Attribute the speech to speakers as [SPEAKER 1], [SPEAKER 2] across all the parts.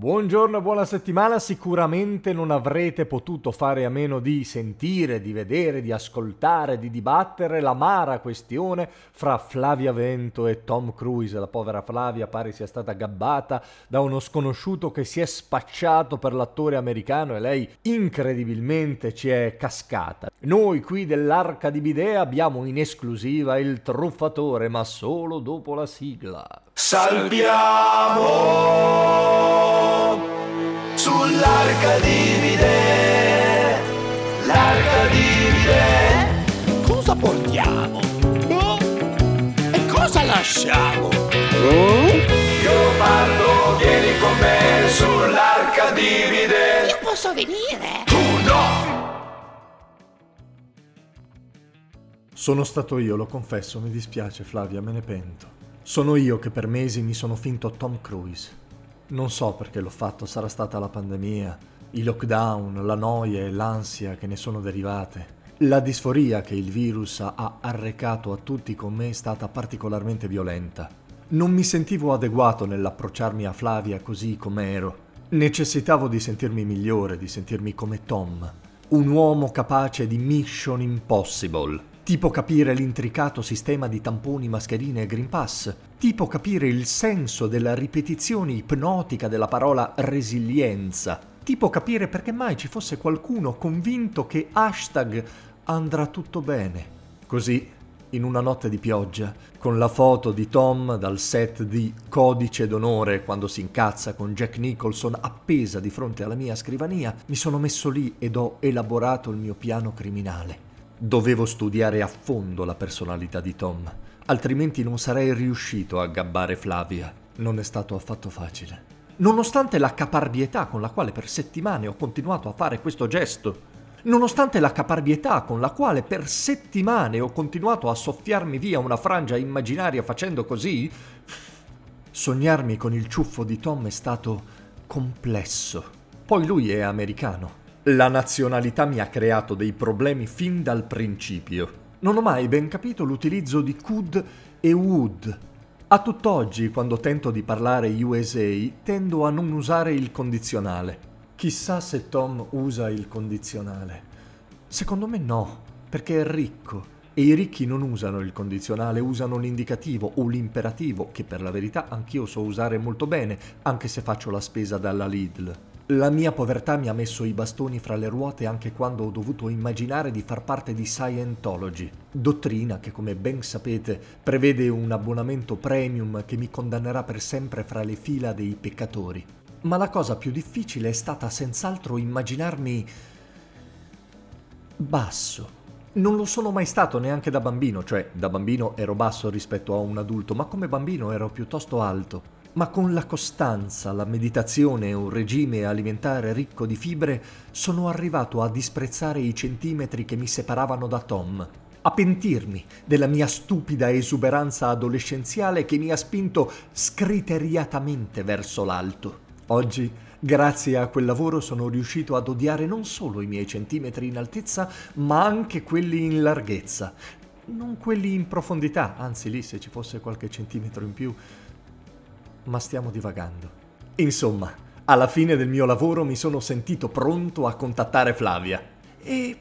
[SPEAKER 1] Buongiorno e buona settimana, sicuramente non avrete potuto fare a meno di sentire, di vedere, di ascoltare, di dibattere l'amara questione fra Flavia Vento e Tom Cruise. La povera Flavia pare sia stata gabbata da uno sconosciuto che si è spacciato per l'attore americano e lei incredibilmente ci è cascata. Noi qui dell'Arca di Bidea abbiamo in esclusiva il truffatore, ma solo dopo la sigla.
[SPEAKER 2] Salviamo sull'arca divide, l'arca divide.
[SPEAKER 3] Cosa portiamo? E cosa lasciamo?
[SPEAKER 2] Io parlo, vieni con me sull'arca divide.
[SPEAKER 3] Io posso venire?
[SPEAKER 2] Tu no!
[SPEAKER 1] Sono stato io, lo confesso, mi dispiace Flavia, me ne pento. Sono io che per mesi mi sono finto Tom Cruise. Non so perché l'ho fatto, sarà stata la pandemia, i lockdown, la noia e l'ansia che ne sono derivate. La disforia che il virus ha arrecato a tutti con me è stata particolarmente violenta. Non mi sentivo adeguato nell'approcciarmi a Flavia così com'ero. Necessitavo di sentirmi migliore, di sentirmi come Tom. Un uomo capace di mission impossible. Tipo capire l'intricato sistema di tamponi, mascherine e Green Pass. Tipo capire il senso della ripetizione ipnotica della parola resilienza. Tipo capire perché mai ci fosse qualcuno convinto che hashtag andrà tutto bene. Così, in una notte di pioggia, con la foto di Tom dal set di Codice d'onore quando si incazza con Jack Nicholson appesa di fronte alla mia scrivania, mi sono messo lì ed ho elaborato il mio piano criminale. Dovevo studiare a fondo la personalità di Tom, altrimenti non sarei riuscito a gabbare Flavia. Non è stato affatto facile. Nonostante la caparbietà con la quale per settimane ho continuato a fare questo gesto, nonostante la caparbietà con la quale per settimane ho continuato a soffiarmi via una frangia immaginaria facendo così, sognarmi con il ciuffo di Tom è stato complesso. Poi lui è americano. La nazionalità mi ha creato dei problemi fin dal principio. Non ho mai ben capito l'utilizzo di could e would. A tutt'oggi, quando tento di parlare USA, tendo a non usare il condizionale. Chissà se Tom usa il condizionale. Secondo me no, perché è ricco. E i ricchi non usano il condizionale, usano l'indicativo o l'imperativo, che per la verità anch'io so usare molto bene, anche se faccio la spesa dalla Lidl. La mia povertà mi ha messo i bastoni fra le ruote anche quando ho dovuto immaginare di far parte di Scientology, dottrina che come ben sapete prevede un abbonamento premium che mi condannerà per sempre fra le fila dei peccatori. Ma la cosa più difficile è stata senz'altro immaginarmi basso. Non lo sono mai stato neanche da bambino, cioè da bambino ero basso rispetto a un adulto, ma come bambino ero piuttosto alto ma con la costanza, la meditazione e un regime alimentare ricco di fibre sono arrivato a disprezzare i centimetri che mi separavano da Tom, a pentirmi della mia stupida esuberanza adolescenziale che mi ha spinto scriteriatamente verso l'alto. Oggi, grazie a quel lavoro, sono riuscito ad odiare non solo i miei centimetri in altezza, ma anche quelli in larghezza. Non quelli in profondità, anzi lì se ci fosse qualche centimetro in più ma stiamo divagando. Insomma, alla fine del mio lavoro mi sono sentito pronto a contattare Flavia. E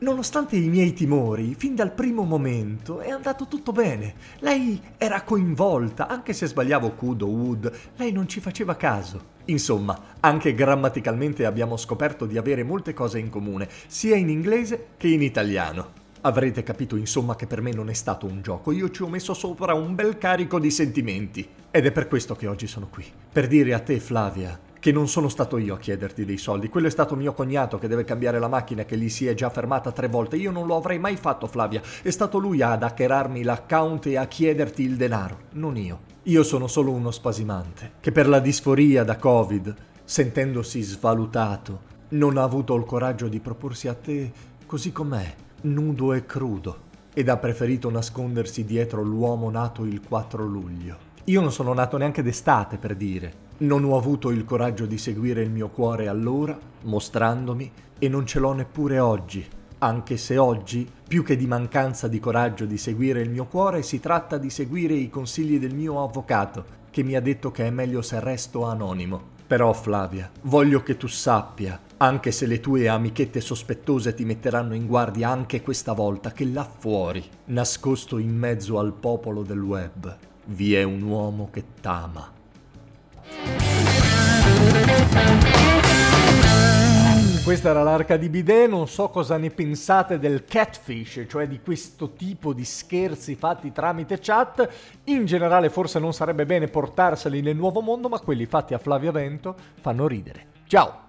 [SPEAKER 1] nonostante i miei timori, fin dal primo momento è andato tutto bene. Lei era coinvolta, anche se sbagliavo could o would, lei non ci faceva caso. Insomma, anche grammaticalmente abbiamo scoperto di avere molte cose in comune, sia in inglese che in italiano. Avrete capito insomma che per me non è stato un gioco, io ci ho messo sopra un bel carico di sentimenti. Ed è per questo che oggi sono qui. Per dire a te, Flavia, che non sono stato io a chiederti dei soldi, quello è stato mio cognato che deve cambiare la macchina che gli si è già fermata tre volte. Io non lo avrei mai fatto, Flavia. È stato lui ad hackerarmi l'account e a chiederti il denaro, non io. Io sono solo uno spasimante, che per la disforia da Covid, sentendosi svalutato, non ha avuto il coraggio di proporsi a te così com'è, nudo e crudo, ed ha preferito nascondersi dietro l'uomo nato il 4 luglio. Io non sono nato neanche d'estate, per dire. Non ho avuto il coraggio di seguire il mio cuore allora, mostrandomi, e non ce l'ho neppure oggi, anche se oggi, più che di mancanza di coraggio di seguire il mio cuore, si tratta di seguire i consigli del mio avvocato, che mi ha detto che è meglio se resto anonimo. Però Flavia, voglio che tu sappia, anche se le tue amichette sospettose ti metteranno in guardia anche questa volta, che là fuori, nascosto in mezzo al popolo del web, vi è un uomo che t'ama. Questa era l'arca di bidet, non so cosa ne pensate del catfish, cioè di questo tipo di scherzi fatti tramite chat. In generale forse non sarebbe bene portarseli nel nuovo mondo, ma quelli fatti a Flavio Vento fanno ridere. Ciao!